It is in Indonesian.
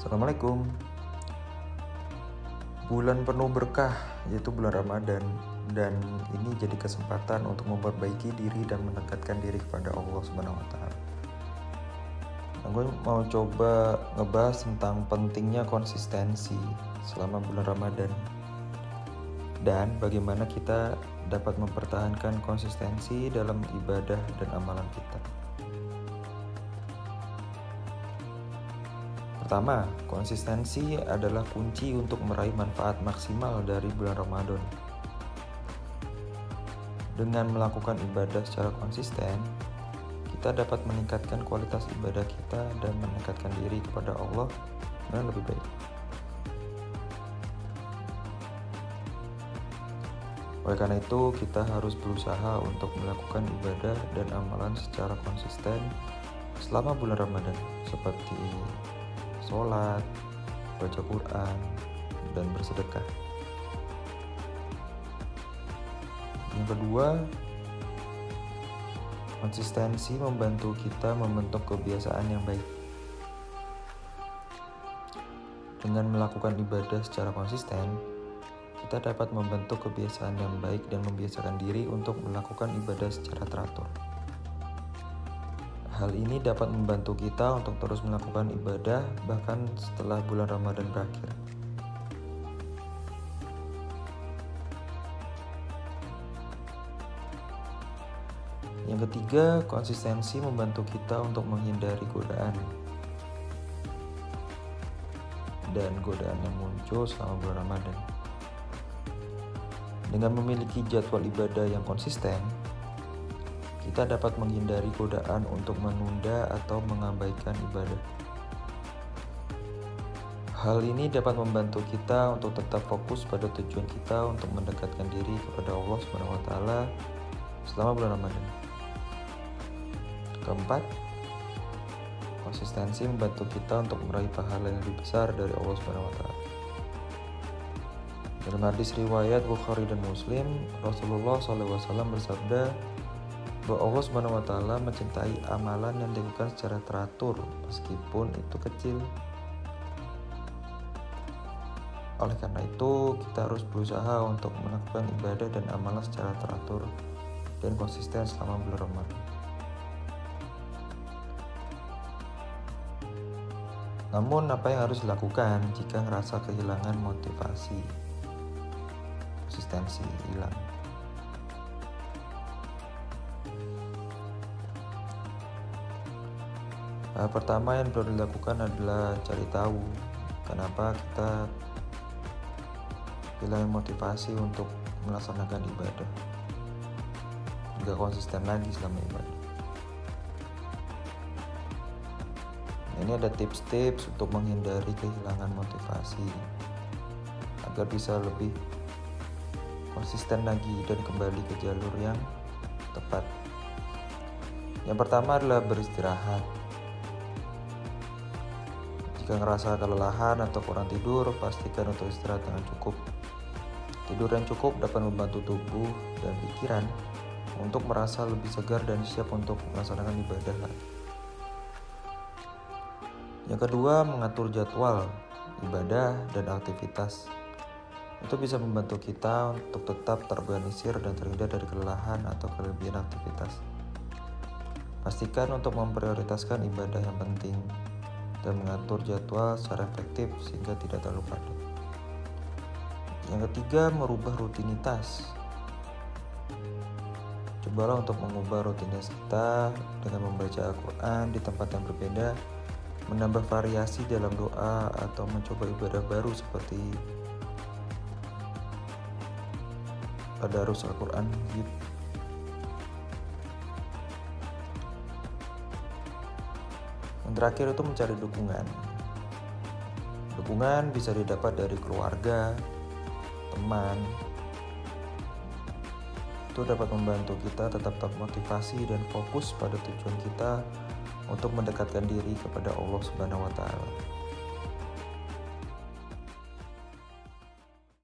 Assalamualaikum. Bulan penuh berkah yaitu bulan Ramadan dan ini jadi kesempatan untuk memperbaiki diri dan mendekatkan diri kepada Allah Subhanahu wa taala. Nah, gue mau coba ngebahas tentang pentingnya konsistensi selama bulan Ramadan dan bagaimana kita dapat mempertahankan konsistensi dalam ibadah dan amalan kita. Pertama, konsistensi adalah kunci untuk meraih manfaat maksimal dari bulan Ramadan. Dengan melakukan ibadah secara konsisten, kita dapat meningkatkan kualitas ibadah kita dan mendekatkan diri kepada Allah dengan lebih baik. Oleh karena itu, kita harus berusaha untuk melakukan ibadah dan amalan secara konsisten selama bulan Ramadan, seperti sholat, baca Quran, dan bersedekah. Yang kedua, konsistensi membantu kita membentuk kebiasaan yang baik. Dengan melakukan ibadah secara konsisten, kita dapat membentuk kebiasaan yang baik dan membiasakan diri untuk melakukan ibadah secara teratur. Hal ini dapat membantu kita untuk terus melakukan ibadah bahkan setelah bulan Ramadan berakhir. Yang ketiga, konsistensi membantu kita untuk menghindari godaan. Dan godaan yang muncul selama bulan Ramadan. Dengan memiliki jadwal ibadah yang konsisten, kita dapat menghindari godaan untuk menunda atau mengabaikan ibadah. Hal ini dapat membantu kita untuk tetap fokus pada tujuan kita untuk mendekatkan diri kepada Allah Subhanahu wa taala selama bulan Ramadan. Keempat, konsistensi membantu kita untuk meraih pahala yang lebih besar dari Allah Subhanahu wa taala. Dalam hadis riwayat Bukhari dan Muslim, Rasulullah SAW bersabda, bahwa Allah Subhanahu wa taala mencintai amalan yang dilakukan secara teratur meskipun itu kecil. Oleh karena itu, kita harus berusaha untuk melakukan ibadah dan amalan secara teratur dan konsisten selama bulan Ramadan. Namun, apa yang harus dilakukan jika ngerasa kehilangan motivasi? Konsistensi hilang. Hal pertama yang perlu dilakukan adalah cari tahu kenapa kita kehilangan motivasi untuk melaksanakan ibadah. Gak konsisten lagi selama ibadah. Ini ada tips-tips untuk menghindari kehilangan motivasi agar bisa lebih konsisten lagi dan kembali ke jalur yang tepat. Yang pertama adalah beristirahat jika ngerasa kelelahan atau kurang tidur, pastikan untuk istirahat dengan cukup. Tidur yang cukup dapat membantu tubuh dan pikiran untuk merasa lebih segar dan siap untuk melaksanakan ibadah. Yang kedua, mengatur jadwal ibadah dan aktivitas. Itu bisa membantu kita untuk tetap terorganisir dan terhindar dari kelelahan atau kelebihan aktivitas. Pastikan untuk memprioritaskan ibadah yang penting dan mengatur jadwal secara efektif sehingga tidak terlalu padat. Yang ketiga, merubah rutinitas. Cobalah untuk mengubah rutinitas kita dengan membaca Al-Quran di tempat yang berbeda, menambah variasi dalam doa, atau mencoba ibadah baru seperti tadarus Al-Quran gitu. Yang terakhir itu mencari dukungan. Dukungan bisa didapat dari keluarga, teman. Itu dapat membantu kita tetap termotivasi dan fokus pada tujuan kita untuk mendekatkan diri kepada Allah Subhanahu wa taala.